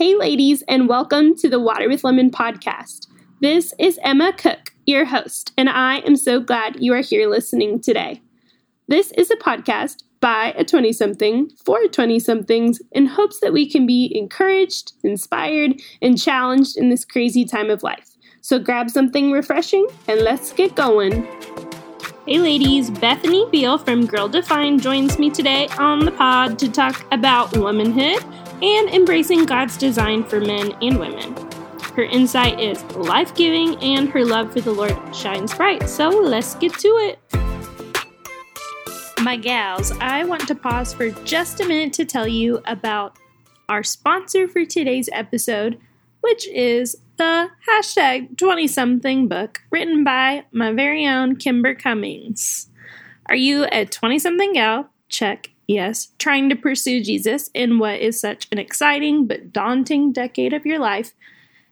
Hey, ladies, and welcome to the Water with Lemon podcast. This is Emma Cook, your host, and I am so glad you are here listening today. This is a podcast by a 20 something for 20 somethings in hopes that we can be encouraged, inspired, and challenged in this crazy time of life. So grab something refreshing and let's get going. Hey ladies, Bethany Beal from Girl Defined joins me today on the pod to talk about womanhood and embracing God's design for men and women. Her insight is life giving and her love for the Lord shines bright. So let's get to it. My gals, I want to pause for just a minute to tell you about our sponsor for today's episode, which is the hashtag 20 something book written by my very own Kimber Cummings. Are you a 20 something gal? Check Yes, trying to pursue Jesus in what is such an exciting but daunting decade of your life.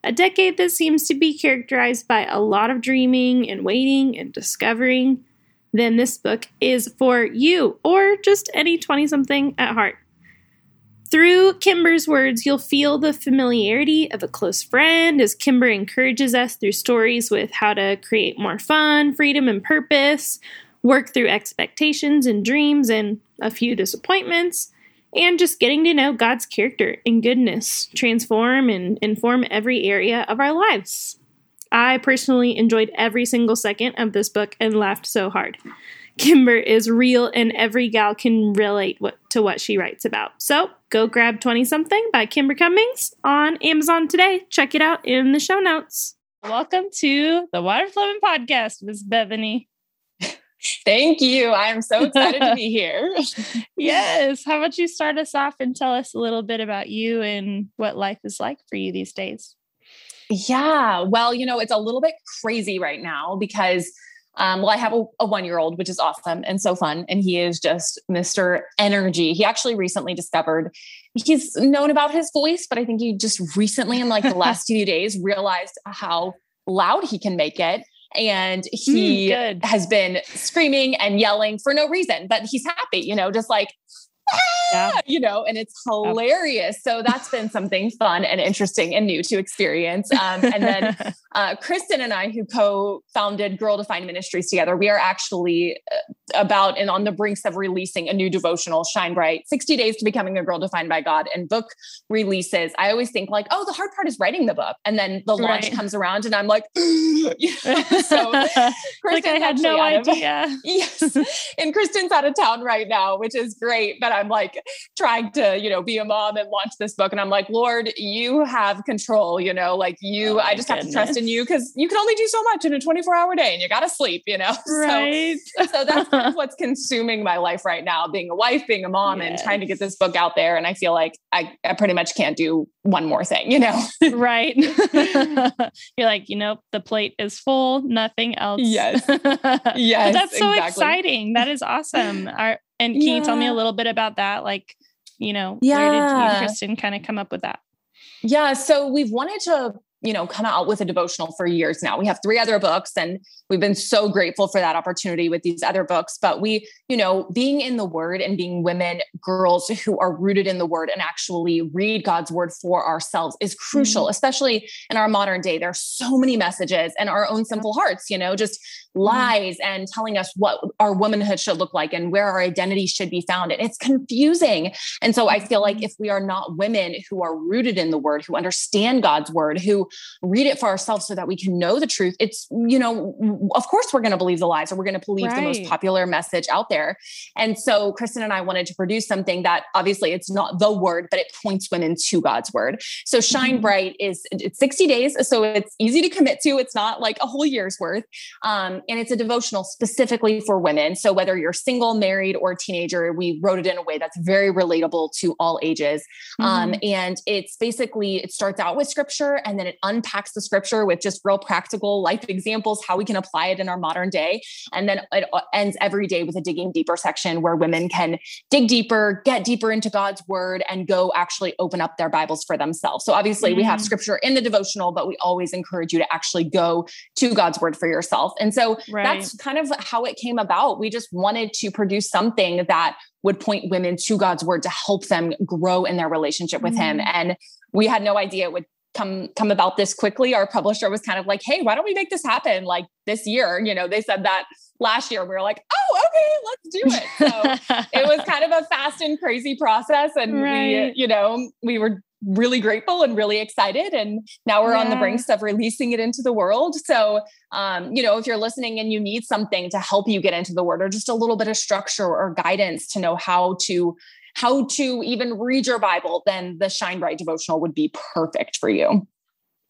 A decade that seems to be characterized by a lot of dreaming and waiting and discovering. Then this book is for you, or just any 20 something at heart. Through Kimber's words, you'll feel the familiarity of a close friend as Kimber encourages us through stories with how to create more fun, freedom, and purpose, work through expectations and dreams and a few disappointments, and just getting to know God's character and goodness transform and inform every area of our lives. I personally enjoyed every single second of this book and laughed so hard. Kimber is real, and every gal can relate what, to what she writes about. So go grab 20 something by Kimber Cummings on Amazon today. Check it out in the show notes. Welcome to the Water with Lemon Podcast, Miss Bethany. Thank you. I'm so excited to be here. yes. How about you start us off and tell us a little bit about you and what life is like for you these days? Yeah. Well, you know, it's a little bit crazy right now because um, well, I have a, a one year old, which is awesome and so fun. And he is just Mr. Energy. He actually recently discovered he's known about his voice, but I think he just recently, in like the last few days, realized how loud he can make it and he mm, has been screaming and yelling for no reason, but he's happy, you know, just like yeah. you know, and it's hilarious. So that's been something fun and interesting and new to experience. Um, and then uh, Kristen and I, who co-founded Girl Defined Ministries together, we are actually uh, about and on the brinks of releasing a new devotional, Shine Bright, 60 Days to Becoming a Girl Defined by God. And book releases, I always think like, oh, the hard part is writing the book. And then the launch right. comes around and I'm like, so like I had no idea. Of, yes. and Kristen's out of town right now, which is great. But I'm like trying to, you know, be a mom and launch this book. And I'm like, Lord, you have control, you know, like you, oh I just goodness. have to trust in you because you can only do so much in a 24 hour day and you got to sleep, you know? Right. So, so that's kind of what's consuming my life right now, being a wife, being a mom, yes. and trying to get this book out there. And I feel like I, I pretty much can't do one more thing, you know? right. You're like, you know, the plate is full, nothing else. Yes. Yes. that's so exactly. exciting. That is awesome. Our, and can yeah. you tell me a little bit about that? Like, you know, yeah. where did you Kristen kind of come up with that? Yeah. So we've wanted to you know, come out with a devotional for years now. We have three other books and we've been so grateful for that opportunity with these other books. But we, you know, being in the word and being women, girls who are rooted in the word and actually read God's word for ourselves is crucial, mm-hmm. especially in our modern day. There are so many messages and our own simple hearts, you know, just. Lies and telling us what our womanhood should look like and where our identity should be found. And it's confusing. And so I feel like if we are not women who are rooted in the word, who understand God's word, who read it for ourselves so that we can know the truth. It's, you know, of course we're going to believe the lies or we're going to believe right. the most popular message out there. And so Kristen and I wanted to produce something that obviously it's not the word, but it points women to God's word. So Shine mm-hmm. Bright is it's 60 days. So it's easy to commit to. It's not like a whole year's worth. Um, and it's a devotional specifically for women. So whether you're single, married, or a teenager, we wrote it in a way that's very relatable to all ages. Um, mm-hmm. Um, and it's basically, it starts out with scripture and then it unpacks the scripture with just real practical life examples, how we can apply it in our modern day. And then it uh, ends every day with a digging deeper section where women can dig deeper, get deeper into God's word, and go actually open up their Bibles for themselves. So obviously, mm. we have mm. scripture in the devotional, but we always encourage you to actually go to God's word for yourself. And so So right. that's kind of how it came about. We just wanted to produce something that would point women to God's word to help them grow in their relationship with mm-hmm. him. And we had no idea it would come come about this quickly. Our publisher was kind of like, "Hey, why don't we make this happen like this year?" You know, they said that last year. We were like, "Oh, okay, let's do it." So it was kind of a fast and crazy process, and right. we, you know, we were really grateful and really excited and now we're yeah. on the brink of releasing it into the world so um, you know if you're listening and you need something to help you get into the word or just a little bit of structure or guidance to know how to how to even read your Bible, then the Shine Bright devotional would be perfect for you.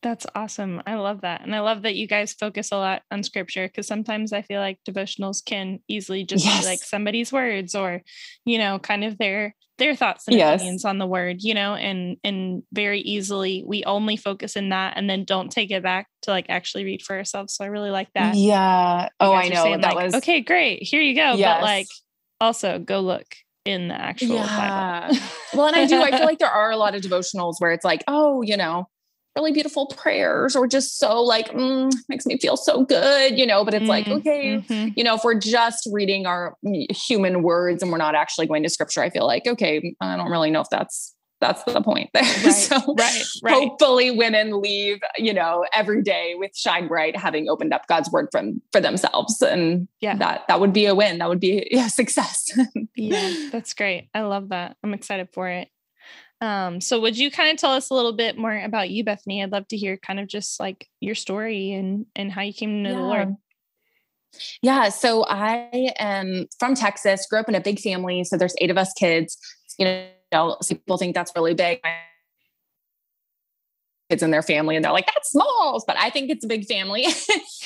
That's awesome. I love that. And I love that you guys focus a lot on scripture because sometimes I feel like devotionals can easily just yes. be like somebody's words or, you know, kind of their their thoughts and yes. opinions on the word, you know, and and very easily we only focus in that and then don't take it back to like actually read for ourselves. So I really like that. Yeah. Oh, I know. Saying, that like, was okay, great. Here you go. Yes. But like also go look in the actual yeah. Bible. well, and I do, I feel like there are a lot of devotionals where it's like, oh, you know, really beautiful prayers or just so like mm, makes me feel so good you know but it's mm-hmm. like okay mm-hmm. you know if we're just reading our human words and we're not actually going to scripture i feel like okay i don't really know if that's that's the point there. Right, so right, right. hopefully women leave, you know, every day with shine bright, having opened up God's word from for themselves. And yeah, that that would be a win. That would be a success. yeah, that's great. I love that. I'm excited for it. Um, so would you kind of tell us a little bit more about you, Bethany? I'd love to hear kind of just like your story and and how you came to know yeah. the Lord. Yeah, so I am from Texas, grew up in a big family. So there's eight of us kids. You know, know, people think that's really big. Kids in their family, and they're like, that's small, but I think it's a big family.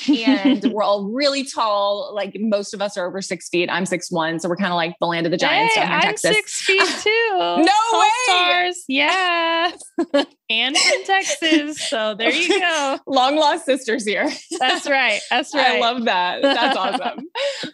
and we're all really tall. Like most of us are over six feet. I'm six one, so we're kind of like the land of the giants hey, down in I'm Texas. Six feet too. no Tall way. Stars. Yeah. and from Texas. So there you go. Long lost sisters here. That's right. That's right. I love that. That's awesome.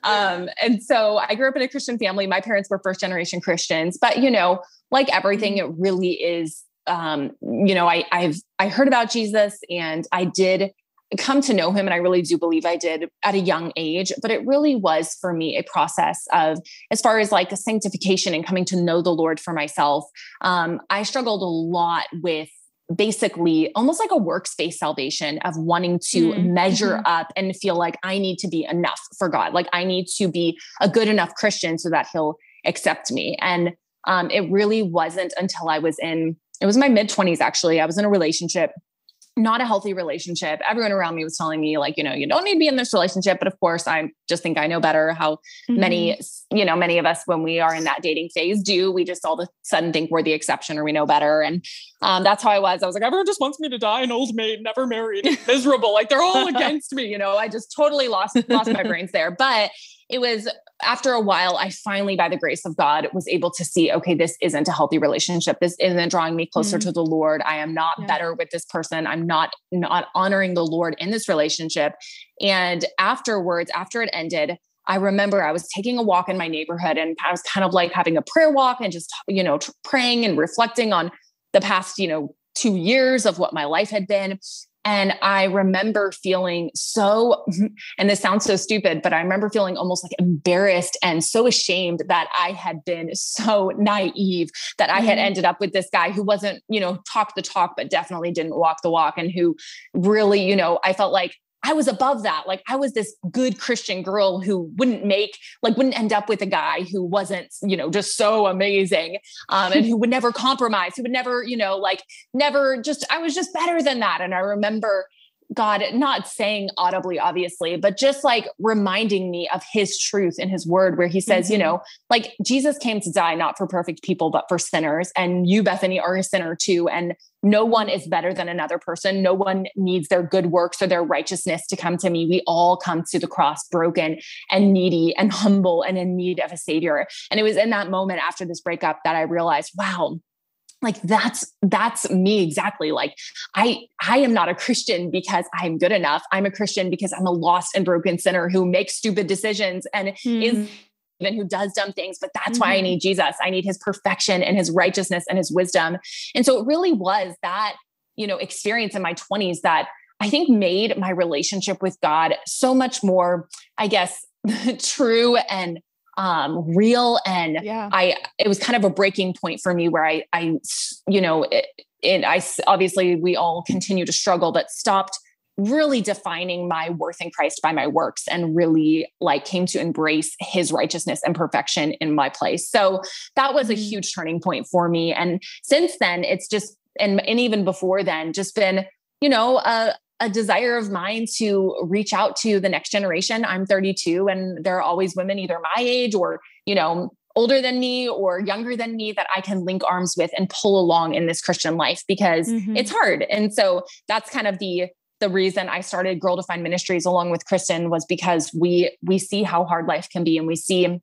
um, and so I grew up in a Christian family. My parents were first generation Christians, but you know, like everything, mm-hmm. it really is. Um, you know, I, I've I heard about Jesus and I did come to know him and i really do believe i did at a young age but it really was for me a process of as far as like a sanctification and coming to know the lord for myself um, i struggled a lot with basically almost like a works-based salvation of wanting to mm-hmm. measure mm-hmm. up and feel like i need to be enough for god like i need to be a good enough christian so that he'll accept me and um, it really wasn't until I was in, it was my mid 20s actually. I was in a relationship not a healthy relationship. Everyone around me was telling me, like, you know, you don't need to be in this relationship. But of course, I just think I know better how mm-hmm. many, you know, many of us, when we are in that dating phase, do. We just all of a sudden think we're the exception or we know better. And um, that's how I was. I was like, everyone just wants me to die an old maid, never married, miserable. like they're all against me. You know, I just totally lost lost my brains there. But it was after a while, I finally, by the grace of God, was able to see, okay, this isn't a healthy relationship. This isn't drawing me closer mm. to the Lord. I am not yeah. better with this person. I'm not not honoring the Lord in this relationship. And afterwards, after it ended, I remember I was taking a walk in my neighborhood and I was kind of like having a prayer walk and just, you know, praying and reflecting on the past, you know, two years of what my life had been. And I remember feeling so, and this sounds so stupid, but I remember feeling almost like embarrassed and so ashamed that I had been so naive that I had mm-hmm. ended up with this guy who wasn't, you know, talk the talk, but definitely didn't walk the walk and who really, you know, I felt like I was above that. Like I was this good Christian girl who wouldn't make, like, wouldn't end up with a guy who wasn't, you know, just so amazing um, and who would never compromise, who would never, you know, like, never just, I was just better than that. And I remember God not saying audibly, obviously, but just like reminding me of his truth in his word, where he says, mm-hmm. you know, like Jesus came to die not for perfect people, but for sinners. And you, Bethany, are a sinner too. And no one is better than another person. No one needs their good works or their righteousness to come to me. We all come to the cross broken and needy and humble and in need of a savior. And it was in that moment after this breakup that I realized, wow, like that's that's me exactly like i i am not a christian because i'm good enough i'm a christian because i'm a lost and broken sinner who makes stupid decisions and mm. is even who does dumb things but that's mm. why i mm-hmm. need jesus i need his perfection and his righteousness and his wisdom and so it really was that you know experience in my 20s that I think made my relationship with God so much more, I guess, true and um, real. And yeah. I, it was kind of a breaking point for me where I, I, you know, it, it, I obviously we all continue to struggle, but stopped really defining my worth in Christ by my works and really like came to embrace his righteousness and perfection in my place. So that was a mm-hmm. huge turning point for me. And since then, it's just, and, and even before then, just been, you know, a, a desire of mine to reach out to the next generation. I'm 32 and there are always women either my age or, you know, older than me or younger than me that I can link arms with and pull along in this Christian life because mm-hmm. it's hard. And so that's kind of the the reason I started Girl Defined Ministries along with Kristen was because we we see how hard life can be and we see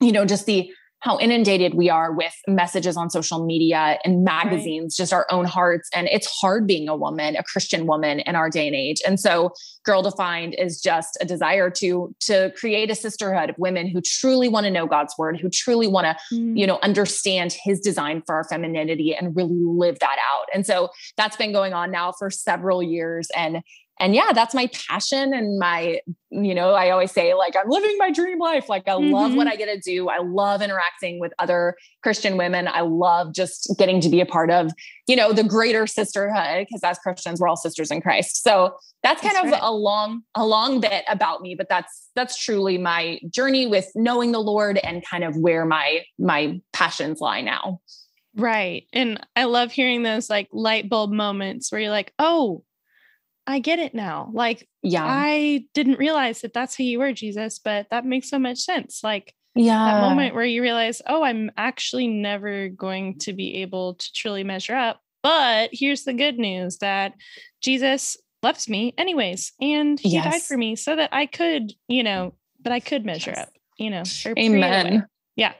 you know just the how inundated we are with messages on social media and magazines, right. just our own hearts. And it's hard being a woman, a Christian woman in our day and age. And so Girl Defined is just a desire to, to create a sisterhood of women who truly want to know God's word, who truly want to, mm. you know, understand his design for our femininity and really live that out. And so that's been going on now for several years. And and yeah that's my passion and my you know i always say like i'm living my dream life like i mm-hmm. love what mm-hmm. i get to do i love interacting with other christian women i love just getting to be a part of you know the greater sisterhood because as christians we're all sisters in christ so that's kind that's of right. a long a long bit about me but that's that's truly my journey with knowing the lord and kind of where my my passions lie now right and i love hearing those like light bulb moments where you're like oh I get it now. Like, yeah, I didn't realize that that's who you were, Jesus, but that makes so much sense. Like, yeah, that moment where you realize, oh, I'm actually never going to be able to truly measure up. But here's the good news that Jesus loves me anyways, and he yes. died for me so that I could, you know, but I could measure yes. up, you know. Amen. Yeah.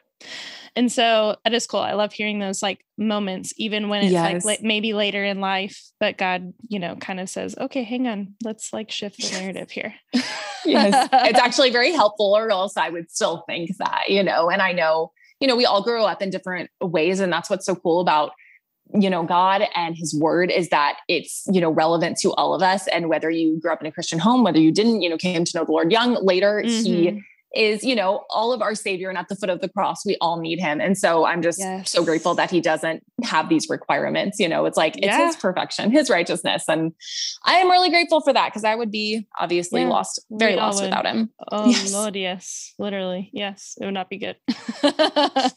And so that is cool. I love hearing those like moments, even when it's yes. like maybe later in life, but God, you know, kind of says, okay, hang on, let's like shift the narrative here. yes. It's actually very helpful, or else I would still think that, you know, and I know, you know, we all grow up in different ways. And that's what's so cool about you know god and his word is that it's you know relevant to all of us and whether you grew up in a christian home whether you didn't you know came to know the lord young later mm-hmm. he is, you know, all of our savior and at the foot of the cross, we all need him. And so I'm just yes. so grateful that he doesn't have these requirements. You know, it's like it's yeah. his perfection, his righteousness. And I am really grateful for that because I would be obviously yeah. lost, very we lost without him. Oh yes. Lord, yes. Literally. Yes. It would not be good.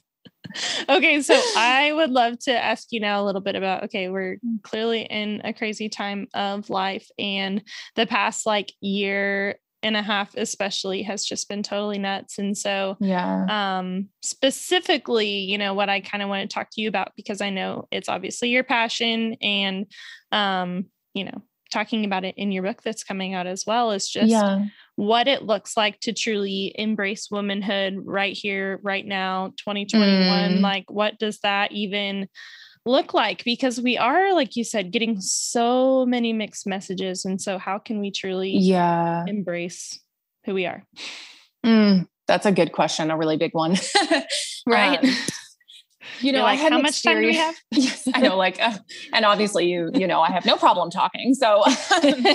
okay, so I would love to ask you now a little bit about okay, we're mm. clearly in a crazy time of life and the past like year and a half especially has just been totally nuts and so yeah um specifically you know what i kind of want to talk to you about because i know it's obviously your passion and um you know talking about it in your book that's coming out as well is just yeah. what it looks like to truly embrace womanhood right here right now 2021 mm. like what does that even look like because we are like you said getting so many mixed messages and so how can we truly yeah. embrace who we are? Mm, that's a good question a really big one. Right? Um, you know like, how much time do we have? Yes i know like uh, and obviously you you know i have no problem talking so um,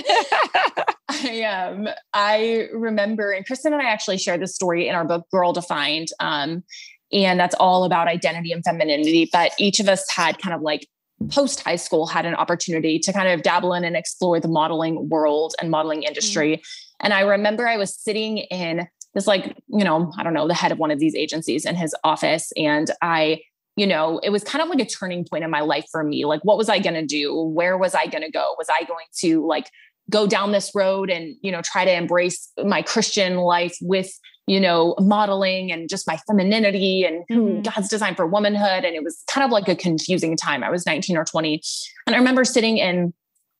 i um i remember and kristen and i actually shared this story in our book girl defined um and that's all about identity and femininity. But each of us had kind of like post high school had an opportunity to kind of dabble in and explore the modeling world and modeling industry. Mm-hmm. And I remember I was sitting in this, like, you know, I don't know, the head of one of these agencies in his office. And I, you know, it was kind of like a turning point in my life for me. Like, what was I going to do? Where was I going to go? Was I going to like go down this road and, you know, try to embrace my Christian life with you know, modeling and just my femininity and mm-hmm. God's design for womanhood. And it was kind of like a confusing time. I was 19 or 20. And I remember sitting in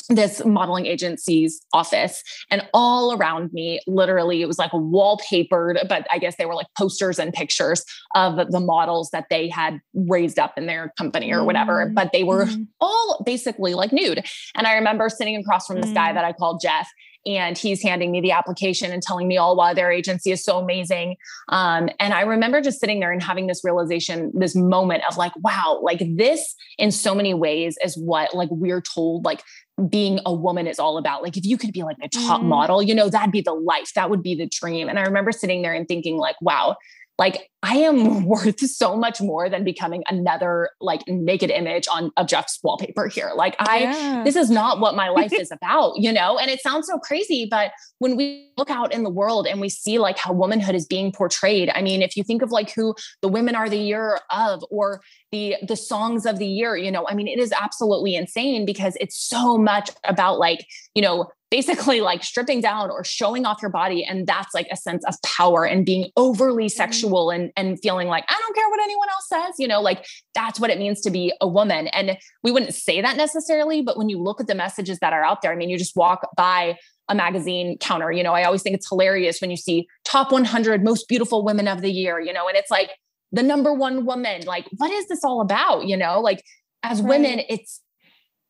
this modeling agency's office and all around me literally it was like wallpapered but i guess they were like posters and pictures of the models that they had raised up in their company or whatever mm-hmm. but they were mm-hmm. all basically like nude and i remember sitting across from this mm-hmm. guy mm. that i called jeff and he's handing me the application and telling me all why their agency is so amazing. Um, and I remember just sitting there and having this realization, this moment of like, wow, like this in so many ways is what like we're told like being a woman is all about. Like if you could be like a top mm. model, you know, that'd be the life. That would be the dream. And I remember sitting there and thinking like, wow, like I am worth so much more than becoming another like naked image on of Jeff's wallpaper here. Like I yeah. this is not what my life is about, you know? And it sounds so crazy, but when we look out in the world and we see like how womanhood is being portrayed, I mean, if you think of like who the women are the year of or the the songs of the year, you know, I mean, it is absolutely insane because it's so much about like, you know, basically like stripping down or showing off your body and that's like a sense of power and being overly mm-hmm. sexual and and feeling like I don't care what anyone else says you know like that's what it means to be a woman and we wouldn't say that necessarily but when you look at the messages that are out there I mean you just walk by a magazine counter you know I always think it's hilarious when you see top 100 most beautiful women of the year you know and it's like the number one woman like what is this all about you know like as right. women it's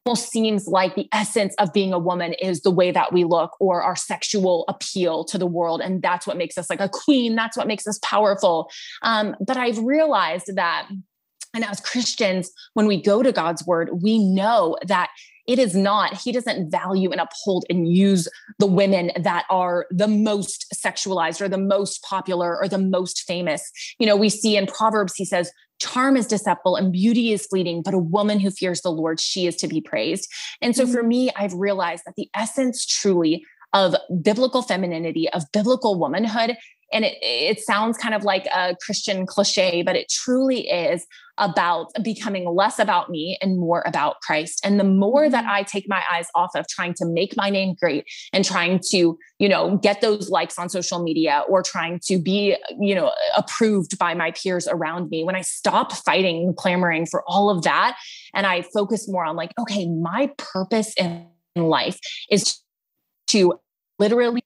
almost seems like the essence of being a woman is the way that we look or our sexual appeal to the world. And that's what makes us like a queen. That's what makes us powerful. Um, but I've realized that, and as Christians, when we go to God's word, we know that it is not, he doesn't value and uphold and use the women that are the most sexualized or the most popular or the most famous. You know, we see in Proverbs, he says, charm is deceptive and beauty is fleeting, but a woman who fears the Lord, she is to be praised. And so for mm-hmm. me, I've realized that the essence truly of biblical femininity, of biblical womanhood and it, it sounds kind of like a Christian cliche, but it truly is about becoming less about me and more about Christ. And the more that mm-hmm. I take my eyes off of trying to make my name great and trying to, you know, get those likes on social media or trying to be, you know, approved by my peers around me, when I stop fighting and clamoring for all of that and I focus more on like, okay, my purpose in life is to literally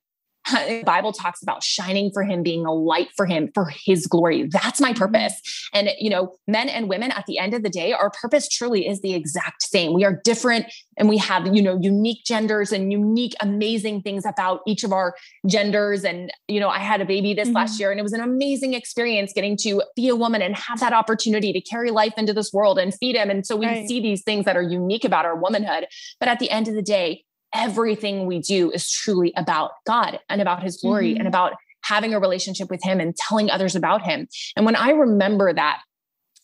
the Bible talks about shining for him, being a light for him, for his glory. That's my purpose. And, you know, men and women at the end of the day, our purpose truly is the exact same. We are different and we have, you know, unique genders and unique, amazing things about each of our genders. And, you know, I had a baby this mm-hmm. last year and it was an amazing experience getting to be a woman and have that opportunity to carry life into this world and feed him. And so we right. see these things that are unique about our womanhood. But at the end of the day, everything we do is truly about God and about his glory mm-hmm. and about having a relationship with him and telling others about him. And when I remember that,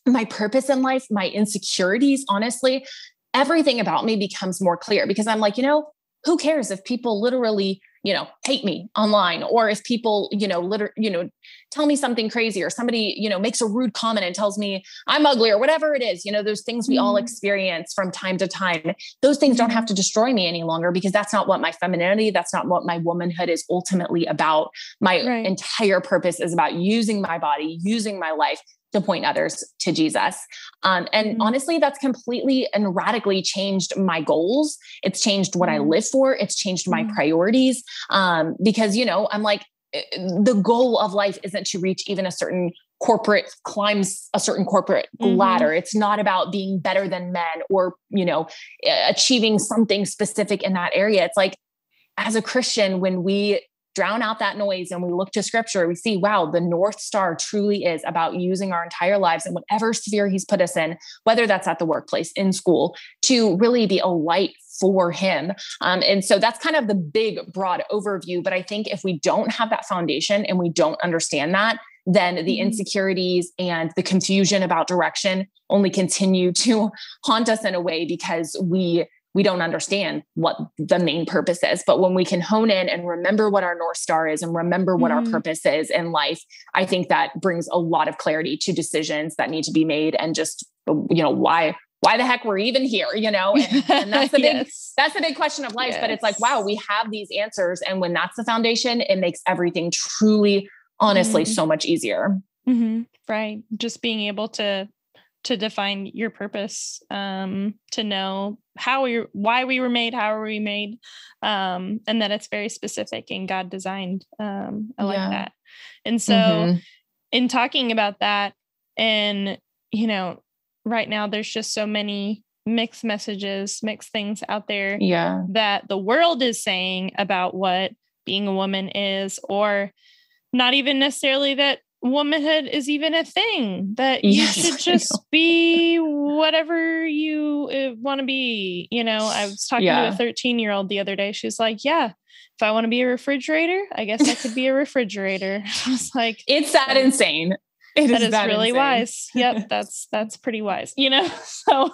my purpose in life, my insecurities, honestly, everything about me becomes more clear because I'm like, you know, who cares if people literally you know hate me online or if people you know liter- you know tell me something crazy or somebody you know makes a rude comment and tells me i'm ugly or whatever it is you know those things we mm all mm-hmm. experience from time to time those things don't have mm-hmm. to destroy me any longer because that's not what my femininity that's not what my womanhood is ultimately about my right. entire purpose is about using my body using my life to point others to Jesus. Um, and mm-hmm. honestly, that's completely and radically changed my goals. It's changed what mm-hmm. I live for. It's changed my mm-hmm. priorities. Um, because, you know, I'm like, eh, the goal of life isn't to reach even a certain corporate climbs a certain corporate mm-hmm. ladder it's not about being better than men or you know achieving something specific in that area it's like as a christian when we drown out that noise and we look to scripture, we see, wow, the North Star truly is about using our entire lives in whatever sphere he's put us in, whether that's at the workplace, in school, to really be a light for him. Um, and so that's kind of the big, broad overview. But I think if we don't have that foundation and we don't understand that, then the mm-hmm. insecurities and the confusion about direction only continue to haunt us in a way because we we don't understand what the main purpose is. But when we can hone in and remember what our North Star is and remember what mm-hmm. our purpose is in life, I think that brings a lot of clarity to decisions that need to be made and just, you know, why why the heck we're even here, you know? And, and that's the big yes. that's the big question of life. Yes. But it's like, wow, we have these answers. And when that's the foundation, it makes everything truly, honestly, mm-hmm. so much easier. Mm-hmm. Right. Just being able to to define your purpose um, to know how we why we were made how are we made um, and that it's very specific and god designed um, i like yeah. that and so mm-hmm. in talking about that and you know right now there's just so many mixed messages, mixed things out there Yeah. that the world is saying about what being a woman is, or not even necessarily that womanhood is even a thing, that you Yes, should just be whatever you uh, want to be. You know, I was talking to a 13 year old the other day. She was like, Yeah, if I want to be a refrigerator, I guess I could be a refrigerator. I was like, It's that insane. It that is that really insane. wise. Yep, that's that's pretty wise. You know, so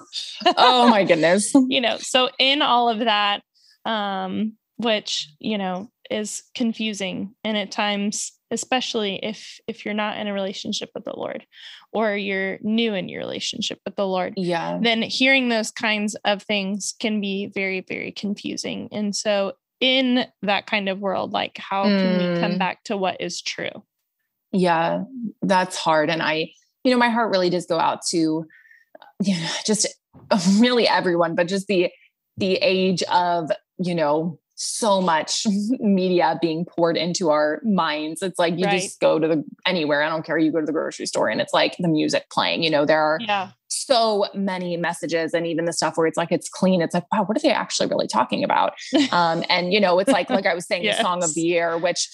Oh my goodness. you know, so in all of that, um, which you know is confusing, and at times, especially if if you're not in a relationship with the Lord, or you're new in your relationship with the Lord, Yeah. then hearing those kinds of things can be very very confusing. And so, in that kind of world, like how can we come Mm. back to what is true? Yeah. That's hard. And I, you know, my heart really does go out to, you know, just really everyone, but just the, the age of, you know, so much media being poured into our minds. It's like you Right. just go to the anywhere. I don't care. You go to the grocery store and it's like the music playing. You know, there are Yeah, so many messages and even the stuff where it's like it's clean it's like wow what are they actually really talking about um and you know it's like like i was saying the song of the year which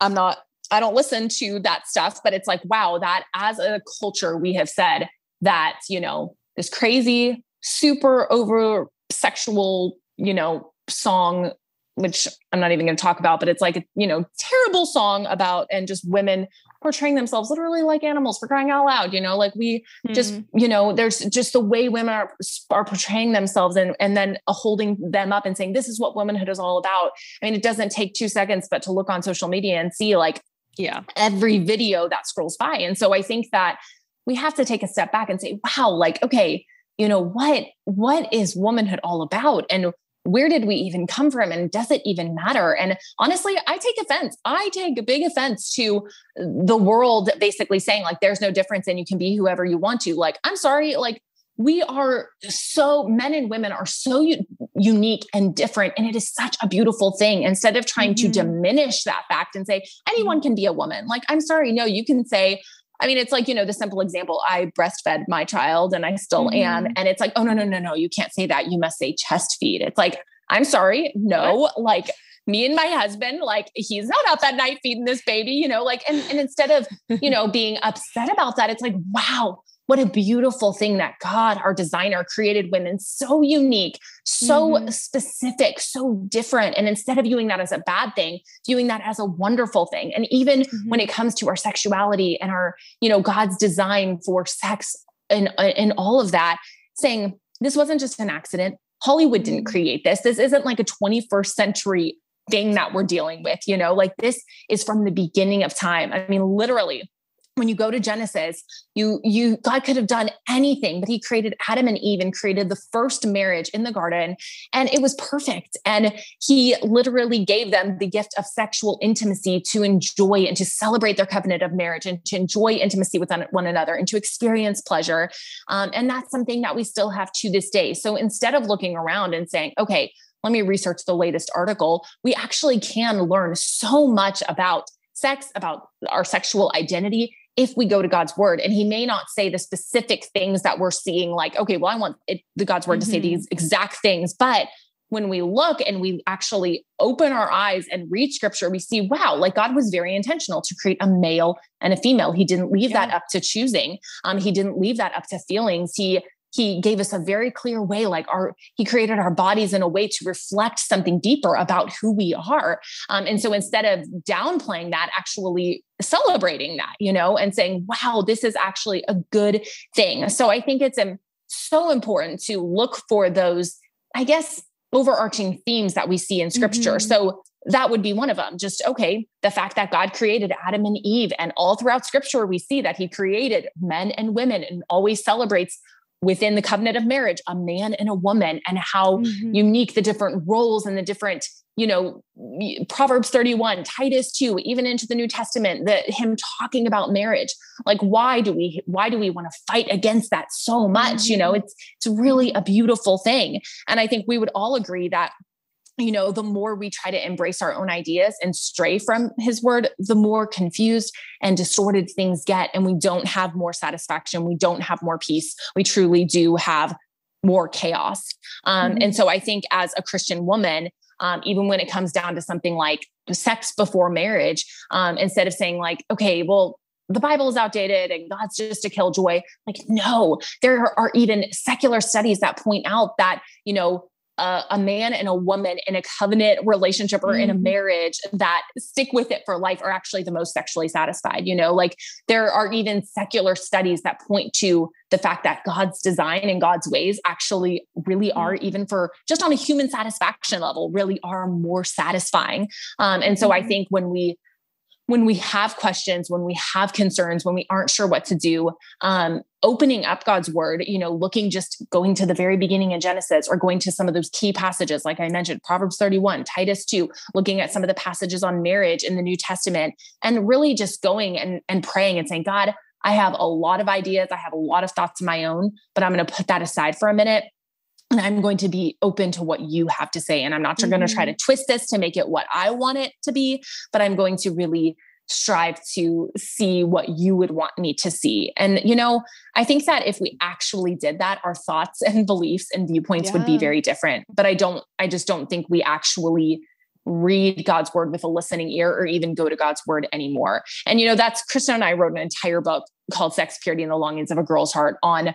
i'm not i don't listen to that stuff but it's like wow that as a culture we have said that you know this crazy super over sexual you know song which i'm not even going to talk about but it's like a you know terrible song about and just women portraying themselves literally like animals for crying out loud you know? Like we just Mhm. you know there's just the way women are are portraying themselves and and then holding them up and saying this is what womanhood is all about. I mean it doesn't take two seconds but to look on social media and see like yeah, every video that scrolls by. And so i think that we have to take a step back and say wow like okay you know what what is womanhood all about? And where did we even come from and does it even matter? And honestly i take offense. I take a big offense to the world basically saying like there's no difference and you can be whoever you want to. Like i'm sorry like we are so men and women are so u- unique and different and it is such a beautiful thing. Instead of trying to Mhm. diminish that fact and say anyone can be a woman. Like i'm sorry no you can say I mean, it's like, you know, the simple example I breastfed my child and I still am. Mhm. And it's like, oh, no, no, no, no, you can't say that. You must say chest feed. It's like, I'm sorry. No, like me and my husband, like he's not up at night feeding this baby, you know, like, and, and instead of, you know, being upset about that, it's like, wow, what a beautiful thing that God, our designer, created women so unique, so Mhm. specific, so different. And instead of viewing that as a bad thing, viewing that as a wonderful thing. And even when it comes to our sexuality and our, you know, God's design for sex and, and all of that, saying this wasn't just an accident. Hollywood didn't Mhm. create this. This isn't like a 21st century thing that we're dealing with, you know, like this is from the beginning of time. I mean, literally, when you go to Genesis, you you God could have done anything, but he created Adam and Eve and created the first marriage in the garden and it was perfect. And he literally gave them the gift of sexual intimacy to enjoy and to celebrate their covenant of marriage and to enjoy intimacy with one- another and to experience pleasure. Um, and that's something that we still have to this day. So instead of looking around and saying, okay, let me research the latest article, we actually can learn so much about sex, about our sexual identity, if we go to God's word. And he may not say the specific things that we're seeing, like, okay, well, I want it, the God's word to say these exact things. But when we look and we actually open our eyes and read scripture, we see, wow, like God was very intentional to create a male and a female. He didn't leave that up to choosing. Um, he didn't leave that up to feelings. He he gave us a very clear way like our he created our bodies in a way to reflect something deeper about who we are. Um, and so instead of downplaying that actually celebrating that you know and saying wow this is actually a good thing. So i think it's um, so important to look for those i guess overarching themes that we see in scripture. Mhm. so that would be one of them just okay the fact that god created adam and eve and all throughout scripture we see that he created men and women and always celebrates within the covenant of marriage a man and a woman and how Mhm. unique the different roles and the different you know proverbs 31 titus 2 even into the new testament that him talking about marriage. Like why do we why do we want to fight against that so much you know? It's it's really a beautiful thing. And i think we would all agree that you know the more we try to embrace our own ideas and stray from his word the more confused and distorted things get and we don't have more satisfaction we don't have more peace we truly do have more chaos. Um, mm-hmm. And so I think as a Christian woman, um, even when it comes down to something like sex before marriage, um, instead of saying like, okay, well, the Bible is outdated and God's just a killjoy. Like, no, there are even secular studies that point out that, you know, uh, a man and a woman in a covenant relationship or mm-hmm. in a mm-hmm. marriage that stick with it for life are actually the most sexually satisfied. You know, like there are even secular studies that point to the fact that God's design and God's ways actually really are, mm-hmm. even for just on a human satisfaction level, really are more satisfying. Um, and so mm-hmm. I think when we when we have questions, when we have concerns, when we aren't sure what to do, um, opening up God's word, you know, looking just going to the very beginning in Genesis or going to some of those key passages, like I mentioned, Proverbs 31, Titus 2, looking at some of the passages on marriage in the New Testament, and really just going and, and praying and saying, God, I have a lot of ideas. I have a lot of thoughts of my own, but I'm going to put that aside for a minute and I'm going to be open to what you have to say. And I'm not mm-hmm. going to try to twist this to make it what I want it to be, but I'm going to really strive to see what you would want me to see. And, you know, I think that if we actually did that, our thoughts and beliefs and viewpoints yeah. would be very different. But I don't, I just don't think we actually read God's word with a listening ear or even go to God's word anymore. And, you know, that's Kristen and I wrote an entire book called Sex, Purity, and the Longings of a Girl's Heart on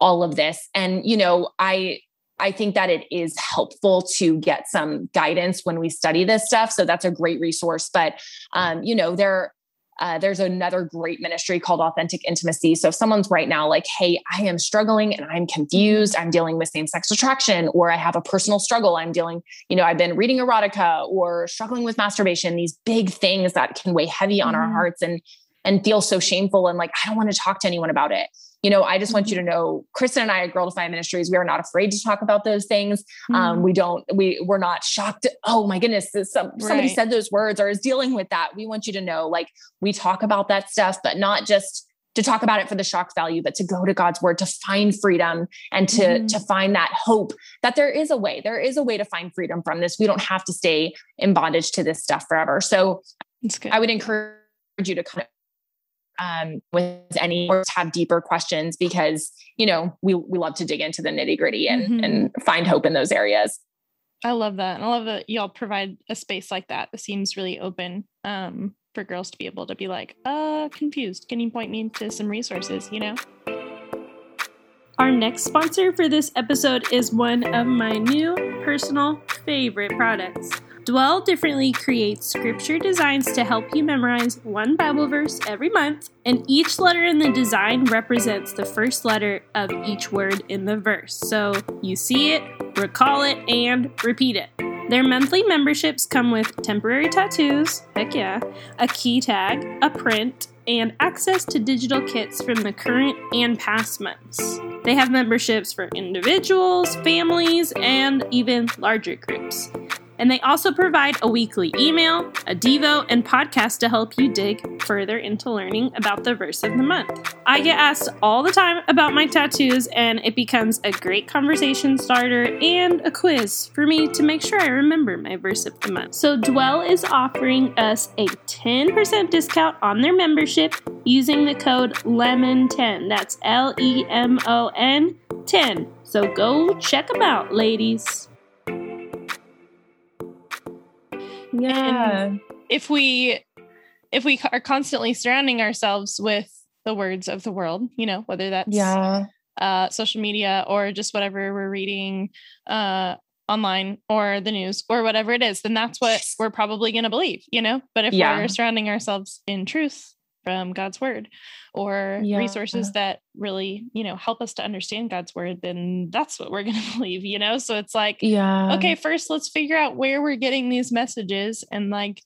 all of this. And, you know, I, I think that it is helpful to get some guidance when we study this stuff. So that's a great resource. But, um, you know, there, uh, there's another great ministry called Authentic Intimacy. So if someone's right now like, hey, I am struggling and I'm confused, I'm dealing with same sex attraction, or I have a personal struggle, I'm dealing, you know, I've been reading erotica or struggling with masturbation, these big things that can weigh heavy on mm-hmm. our hearts and and feel so shameful and like, I don't want to talk to anyone about it you know, I just want you mm-hmm. to know, Kristen and I at Girl Defined Ministries, we are not afraid to talk about those things. Mm-hmm. Um, we don't, we we're not shocked. Oh my goodness, some, right. somebody said those words or is dealing with that. We want you to know, like, we talk about that stuff, but not just to talk about it for the shock value, but to go to God's word to find freedom and to mm-hmm. to find that hope that there is a way. There is a way to find freedom from this. We don't have to stay in bondage to this stuff forever. So I would encourage you to kind of um, with any or to have deeper questions because you know we we love to dig into the nitty gritty and mm-hmm. and find hope in those areas. I love that. And I love that y'all provide a space like that. It seems really open um, for girls to be able to be like, uh, confused. Can you point me to some resources? You know. Our next sponsor for this episode is one of my new personal favorite products. Dwell Differently creates scripture designs to help you memorize one Bible verse every month, and each letter in the design represents the first letter of each word in the verse. So you see it, recall it, and repeat it. Their monthly memberships come with temporary tattoos, heck yeah, a key tag, a print, and access to digital kits from the current and past months. They have memberships for individuals, families, and even larger groups. And they also provide a weekly email, a Devo, and podcast to help you dig further into learning about the verse of the month. I get asked all the time about my tattoos, and it becomes a great conversation starter and a quiz for me to make sure I remember my verse of the month. So, Dwell is offering us a 10% discount on their membership using the code LEMON10. That's L E M O N 10. So, go check them out, ladies. Yeah. And if we if we are constantly surrounding ourselves with the words of the world, you know, whether that's yeah, uh, social media or just whatever we're reading uh, online or the news or whatever it is, then that's what we're probably going to believe, you know. But if yeah. we're surrounding ourselves in truth from God's word or yeah. resources that really, you know, help us to understand God's word, then that's what we're going to believe, you know? So it's like, yeah. Okay, first let's figure out where we're getting these messages and like,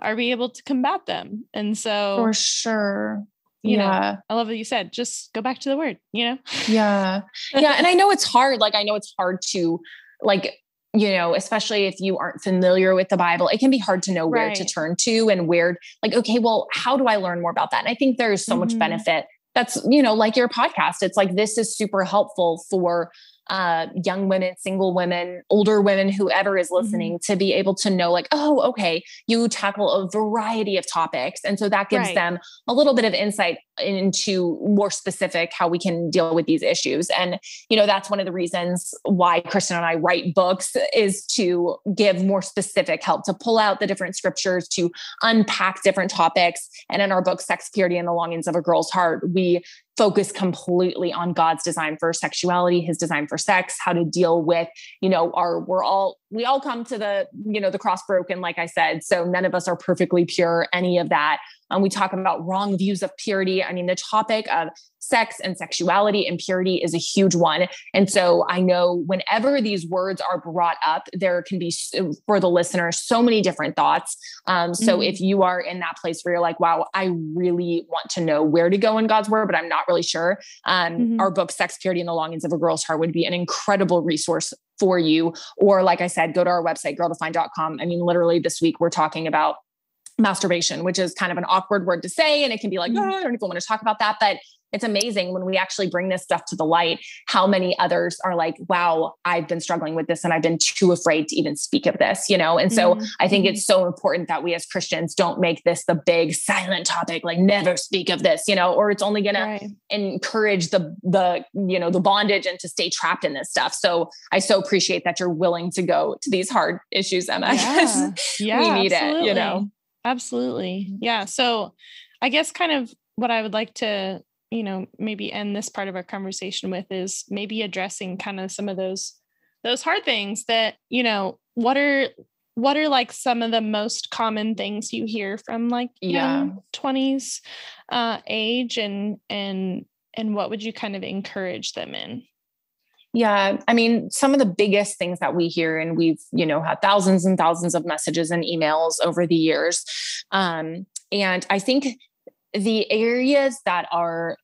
are we able to combat them? And so for sure. You yeah. know, I love what you said. Just go back to the word, you know? Yeah. Yeah. and I know it's hard. Like, I know it's hard to like you know, especially if you aren't familiar with the Bible, it can be hard to know where right. to turn to and where, like, okay, well, how do I learn more about that? And I think there's so mm-hmm. much benefit. That's, you know, like your podcast. It's like, this is super helpful for uh, young women, single women, older women, whoever is mm-hmm. listening, mm-hmm. to be able to know, like, oh, okay, you tackle a variety of topics. And so that gives right. them a little bit of insight into more specific how we can deal with these issues. And, you know, that's one of the reasons why Kristen and I write books is to give more specific help, to pull out the different scriptures, to unpack different topics. And in our book, Sex, Purity, and the Longings of a Girl's Heart, we focus completely on God's design for sexuality, his design for sex, how to deal with, you know, our we're all we all come to the, you know, the cross broken like I said. So none of us are perfectly pure any of that. Um, we talk about wrong views of purity. I mean, the topic of sex and sexuality and purity is a huge one. And so I know whenever these words are brought up, there can be for the listener so many different thoughts. Um, so mm-hmm. if you are in that place where you're like, wow, I really want to know where to go in God's word, but I'm not really sure, um, mm-hmm. our book, Sex, Purity, and the Longings of a Girl's Heart, would be an incredible resource for you. Or, like I said, go to our website, girldefined.com. I mean, literally this week, we're talking about masturbation, which is kind of an awkward word to say. And it can be like, oh, I don't even want to talk about that. But it's amazing when we actually bring this stuff to the light how many others are like wow i've been struggling with this and i've been too afraid to even speak of this you know and so mm-hmm. i think it's mm-hmm. so important that we as christians don't make this the big silent topic like never speak of this you know or it's only going right. to encourage the the you know the bondage and to stay trapped in this stuff so i so appreciate that you're willing to go to these hard issues emma yeah, yeah we need absolutely. it you know absolutely. Yeah. So i guess kind of what i would like to you know maybe end this part of our conversation with is maybe addressing kind of some of those those hard things that you know what are what are like some of the most common things you hear from like yeah. 20s uh age and and and what would you kind of encourage them in yeah, I mean, some of the biggest things that we hear, and we've, you know, had thousands and thousands of messages and emails over the years. Um, and I think the areas that are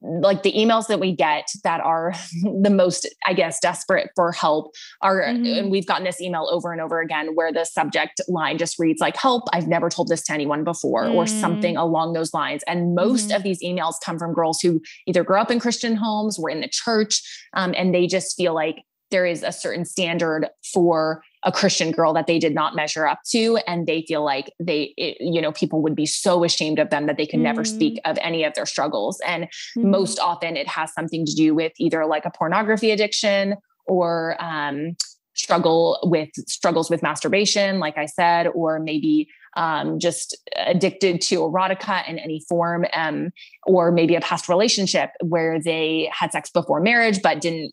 like the emails that we get that are the most i guess desperate for help are mm-hmm. and we've gotten this email over and over again where the subject line just reads like help i've never told this to anyone before mm-hmm. or something mm. along those lines and most mm-hmm. of these emails come from girls who either grew up in christian homes were in the church um, and they just feel like there is a certain standard for a Christian girl that they did not measure up to. And they feel like they, it, you know, people would be so ashamed of them that they could mm never speak mm. of any of their struggles. And mm most often it has something to do with either like a pornography addiction or, um, struggle with struggles with masturbation like i said or maybe um, just addicted to erotica in any form um, or maybe a past relationship where they had sex before marriage but didn't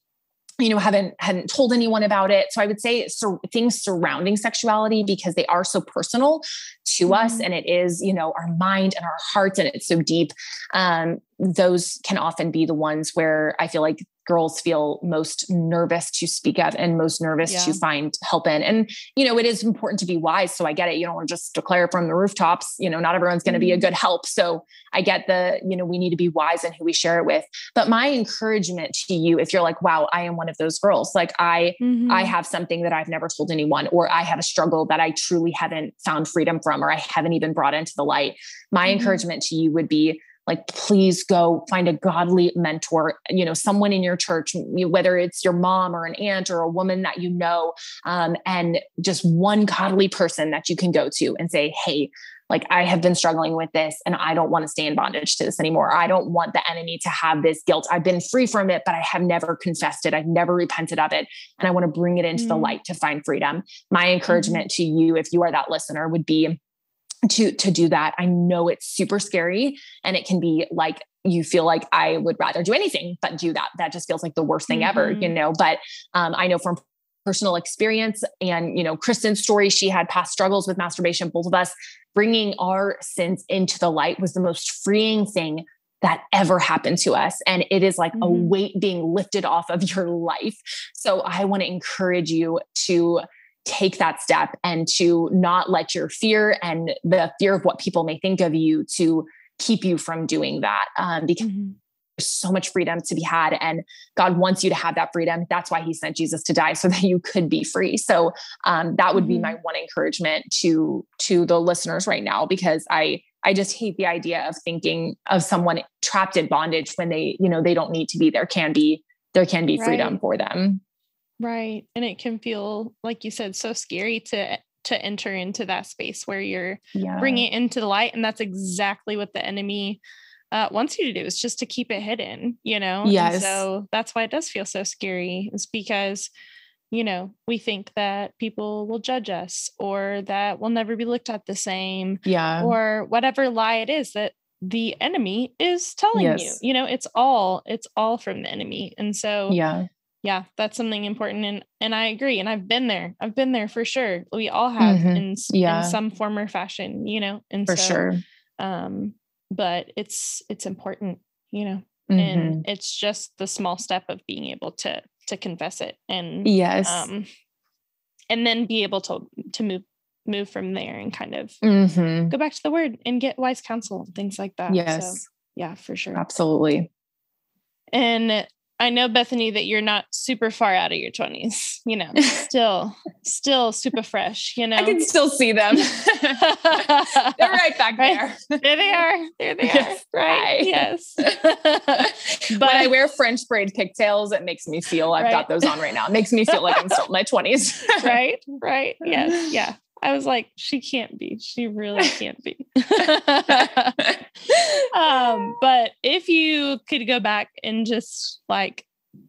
you know haven't hadn't told anyone about it so i would say so things surrounding sexuality because they are so personal to mm-hmm. us and it is you know our mind and our hearts and it's so deep um, those can often be the ones where i feel like girls feel most nervous to speak of and most nervous yeah. to find help in. And, you know, it is important to be wise. So I get it. You don't want to just declare from the rooftops, you know, not everyone's going to be a mm-hmm. good help. So I get the, you know, we need to be wise in who we share it with. But my encouragement to you, if you're like, wow, I am one of those girls, like I, mm-hmm. I have something that I've never told anyone, or I have a struggle that I truly haven't found freedom from, or I haven't even brought into the light. My mm-hmm. encouragement to you would be like please go find a godly mentor you know someone in your church whether it's your mom or an aunt or a woman that you know um, and just one godly person that you can go to and say hey like I have been struggling with this and I don't want to stay in bondage to this anymore. I don't want the enemy to have this guilt. I've been free from it, but I have never confessed it. I've never repented of it. And I want to bring it into mm. the light to find freedom. My mm-hmm. encouragement mm. to you, if you are that listener, would be to to do that. I know it's super scary and it can be like you feel like I would rather do anything but do that. That just feels like the worst thing mm-hmm. ever, you mm-hmm. know. But um, I know from personal experience and you know Kristen's story, she had past struggles with masturbation. Both of us bringing our sins into the light was the most freeing thing that ever happened to us. And it is like mm-hmm. a weight being lifted off of your life. So I want to encourage you to take that step and to not let your fear and the fear of what people may think of you to keep you from doing that um, because mm-hmm. there's so much freedom to be had and god wants you to have that freedom that's why he sent jesus to die so that you could be free so um, that would mm-hmm. be my one encouragement to to the listeners right now because i i just hate the idea of thinking of someone trapped in bondage when they you know they don't need to be there can be there can be freedom right. for them Right. And it can feel like you said so scary to to enter into that space where you're Yeah. bringing it into the light and that's exactly what the enemy uh, wants you to do is just to keep it hidden, you know? And Yes. so that's why it does feel so scary is because you know, we think that people will judge us or that we'll never be looked at the same Yeah. or whatever lie it is that the enemy is telling you. You know, it's all it's all from the enemy. And so yeah. Yeah, that's something important and and I agree and I've been there. I've been there for sure. We all have Mhm. in Yeah. in some form or fashion, you know. And For so sure. um but it's it's important, you know. Mhm. And it's just the small step of being able to to confess it and yes. um and then be able to to move move from there and kind of Mhm. go back to the word and get wise counsel and things like that. Yes. So yeah, for sure. Absolutely. And I know Bethany that you're not super far out of your 20s, you know, still still super fresh, you know. I can still see them. They're right back Right. there. there they are. There they Yes. are. Right. Hi. Yes. when I wear French braid pigtails, it makes me feel I've Right. got those on right now. It makes me feel like I'm still in my 20s. right. Right. Yes. Yeah. I was like, she can't be. She really can't be. um, but if you could go back and just like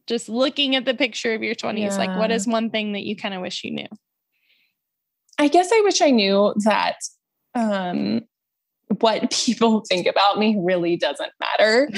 just looking at the picture of your 20s, like what is one thing that you kind of wish you knew? I guess I wish I knew that um, what people think about me really doesn't matter.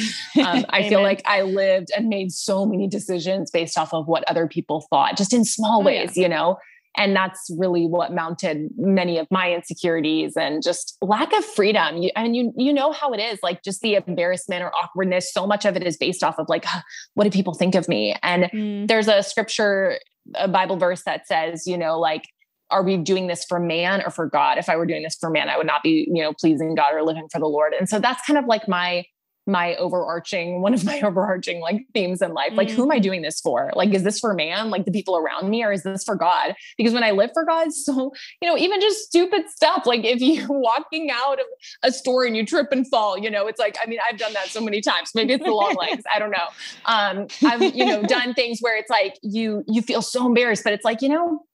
Um, I feel like I lived and made so many decisions based off of what other people thought, just in small Oh, yeah. ways, you know? And that's really what mounted many of my insecurities and just lack of freedom. You, and you, you know how it is, like just the embarrassment or awkwardness. So much of it is based off of like, "Ah, what do people think of me? And Mm, there's a scripture, a Bible verse that says, you know, like, are we doing this for man or for God? If I were doing this for man, I would not be, you know, pleasing God or living for the Lord. And so that's kind of like my my overarching one of my overarching like themes in life. Like who am i doing this for? Like is this for man? Like the people around me? Or is this for god? Because when i live for god so you know even just stupid stuff like if you're walking out of a store and you trip and fall you know it's like i mean i've done that so many times. Maybe it's the long legs. I don't know. Um i've you know done things where it's like you you feel so embarrassed but it's like you know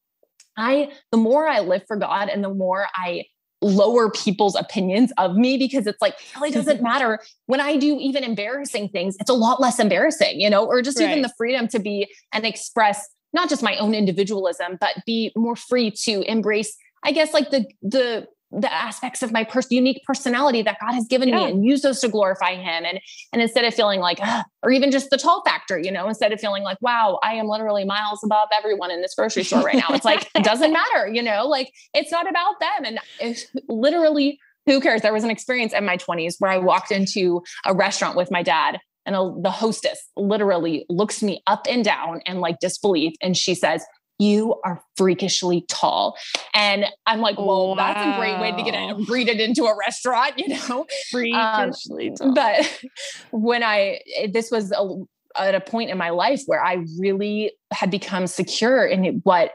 i the more i live for god and the more i lower people's opinions of me because it's like it really doesn't matter. When I do even embarrassing things, it's a lot less embarrassing, you know, or just even the freedom to be and express not just my own individualism, but be more free to embrace, I guess, like the the the aspects of my pers- unique personality that God has given Yeah. me and use those to glorify him. And and instead of feeling like, or even just the tall factor, you know, instead of feeling like, wow, I am literally miles above everyone in this grocery store right now. It's like, it doesn't matter, you know, like it's not about them. And it's literally who cares? There was an experience in my 20s where I walked into a restaurant with my dad and a, the hostess literally looks me up and down and like disbelief. And she says, you are freakishly tall. And I'm like, well, that's a great way to get Wow. it, greeted into a restaurant, you know? freakishly tall. But when I, this was a, at a point in my life where I really had become secure in what,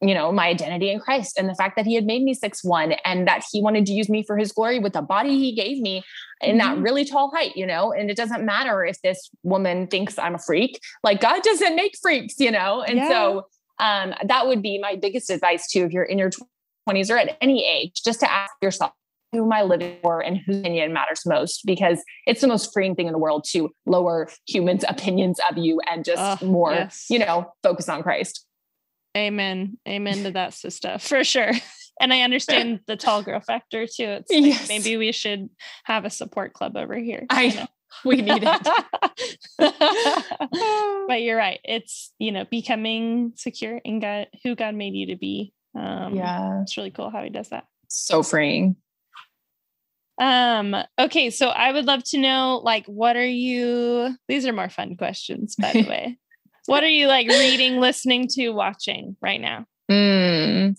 you know, my identity in Christ and the fact that he had made me six one and that he wanted to use me for his glory with the body he gave me in that Mhm. really tall height, you know, and it doesn't matter if this woman thinks I'm a freak, like God doesn't make freaks, you know? And Yeah. so um, that would be my biggest advice too, if you're in your 20s or at any age, just to ask yourself, who am I living for and whose opinion matters most? Because it's the most freeing thing in the world to lower humans' opinions of you and just Oh, more, yes. you know, focus on Christ. Amen. Amen to that sister for sure. And I understand the tall girl factor too. It's like Yes. maybe we should have a support club over here. I know? We need it. but you're right. It's you know becoming secure in God, who God made you to be. Um, yeah. it's really cool how He does that. So freeing. Um, okay, so I would love to know, like, what are you? These are more fun questions, by the way. What are you like reading, listening to, watching right now? Mm.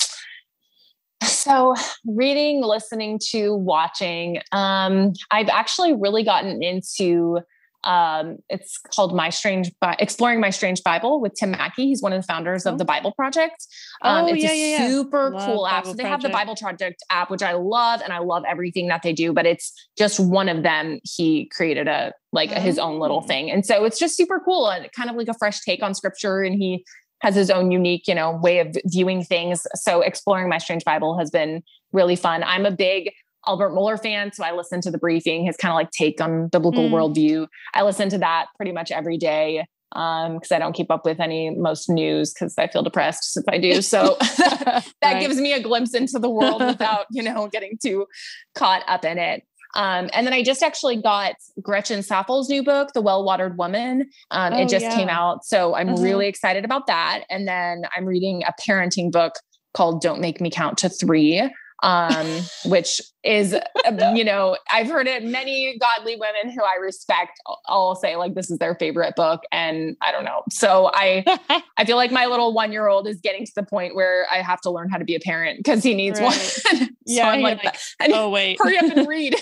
So, reading, listening to, watching. Um, I've actually really gotten into. Um, it's called My Strange, Bi- Exploring My Strange Bible with Tim Mackie. He's one of the founders Oh. of the Bible Project. Um, Oh, it's yeah, a yeah, yeah. super Love cool app. Bible So they have the Bible Project app, which I love, and I love everything that they do. But it's just one of them. He created a like his own little Oh. thing, and so it's just super cool and kind of like a fresh take on Scripture. And he has his own unique, you know, way of viewing things. So exploring my strange Bible has been really fun. I'm a big Albert Mohler fan, so I listen to the briefing, his kind of like take on biblical mm. worldview. I listen to that pretty much every day um because I don't keep up with any most news because I feel depressed if I do. So that right. gives me a glimpse into the world without, you know, getting too caught up in it. Um, and then I just actually got Gretchen Saffles' new book, The Well Watered Woman. Um, oh, it just yeah. came out. So I'm uh-huh. really excited about that. And then I'm reading a parenting book called Don't Make Me Count to Three um, which is, um, you know, I've heard it. Many godly women who I respect all say like this is their favorite book, and I don't know. So I, I feel like my little one year old is getting to the point where I have to learn how to be a parent because he needs right. one. so yeah, I'm like, like oh wait, hurry up and read.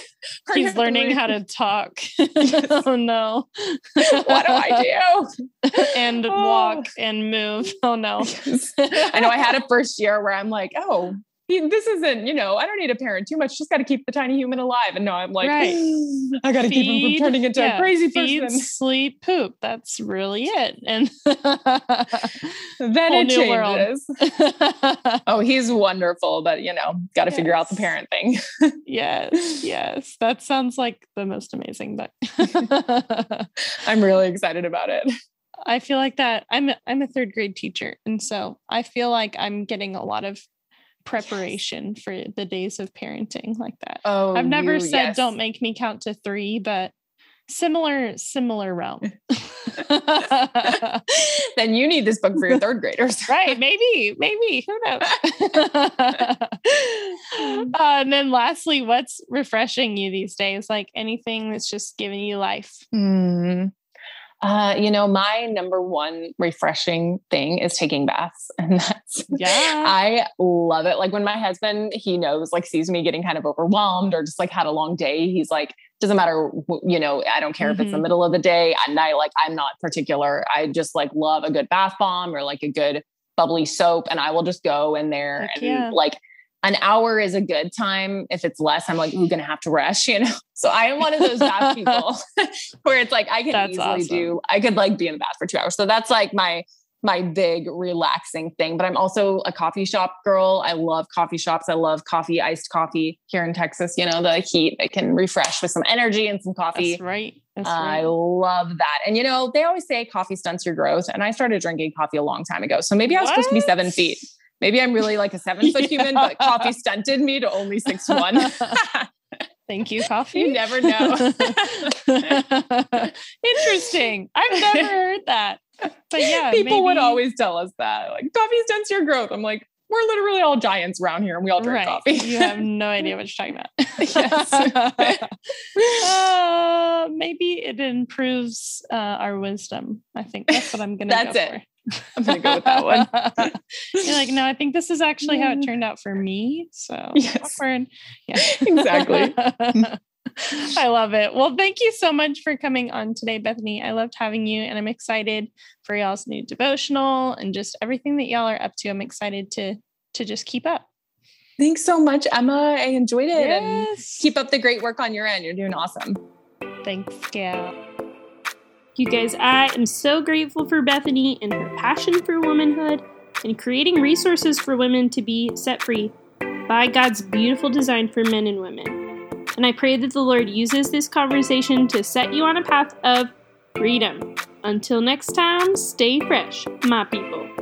He's learning how to talk. oh no, what do I do? and oh. walk and move. Oh no. Yes. I know I had a first year where I'm like, oh, this isn't, you know, I don't need a parent too much. Just got to keep the tiny human alive. And no, I'm like, right. I got to keep him from turning into yeah, a crazy feed, person. Sleep, poop. That's really it. And then it changes. oh, he's wonderful, but you know, got to yes. figure out the parent thing. yes, yes. That sounds like the most amazing, but I'm really excited about it. I feel like that I'm I'm a third grade teacher and so I feel like I'm getting a lot of preparation yes. for the days of parenting like that. Oh, I've never you, said yes. don't make me count to three, but similar similar realm. then you need this book for your third graders, right? Maybe, maybe who knows. uh, and then lastly, what's refreshing you these days? Like anything that's just giving you life. Mm. Uh, you know, my number one refreshing thing is taking baths. And that's, yeah, I love it. Like when my husband, he knows, like, sees me getting kind of overwhelmed or just like had a long day, he's like, doesn't matter, you know, I don't care mm-hmm. if it's the mm-hmm. middle of the day at night. Like, I'm not particular. I just like love a good bath bomb or like a good bubbly soap. And I will just go in there Heck and yeah. like, an hour is a good time. If it's less, I'm like, we're gonna have to rush, you know. So I am one of those bath people where it's like I can that's easily awesome. do. I could like be in the bath for two hours. So that's like my my big relaxing thing. But I'm also a coffee shop girl. I love coffee shops. I love coffee, iced coffee here in Texas. You know, the heat it can refresh with some energy and some coffee. That's right. That's I love that. And you know, they always say coffee stunts your growth. And I started drinking coffee a long time ago. So maybe I was what? supposed to be seven feet. Maybe I'm really like a seven foot yeah. human, but coffee stunted me to only six one. Thank you, coffee. You never know. Interesting. I've never heard that. But yeah, people maybe... would always tell us that, like coffee stunts your growth. I'm like, we're literally all giants around here, and we all drink right. coffee. you have no idea what you're talking about. yes. uh, maybe it improves uh, our wisdom. I think that's what I'm gonna. that's go it. For. I'm gonna go with that one. You're like, no, I think this is actually how it turned out for me. So yes, yeah, exactly. I love it. Well, thank you so much for coming on today, Bethany. I loved having you, and I'm excited for y'all's new devotional and just everything that y'all are up to. I'm excited to to just keep up. Thanks so much, Emma. I enjoyed it, yes. and keep up the great work on your end. You're doing awesome. Thanks, Gail. You guys, I am so grateful for Bethany and her passion for womanhood and creating resources for women to be set free by God's beautiful design for men and women. And I pray that the Lord uses this conversation to set you on a path of freedom. Until next time, stay fresh, my people.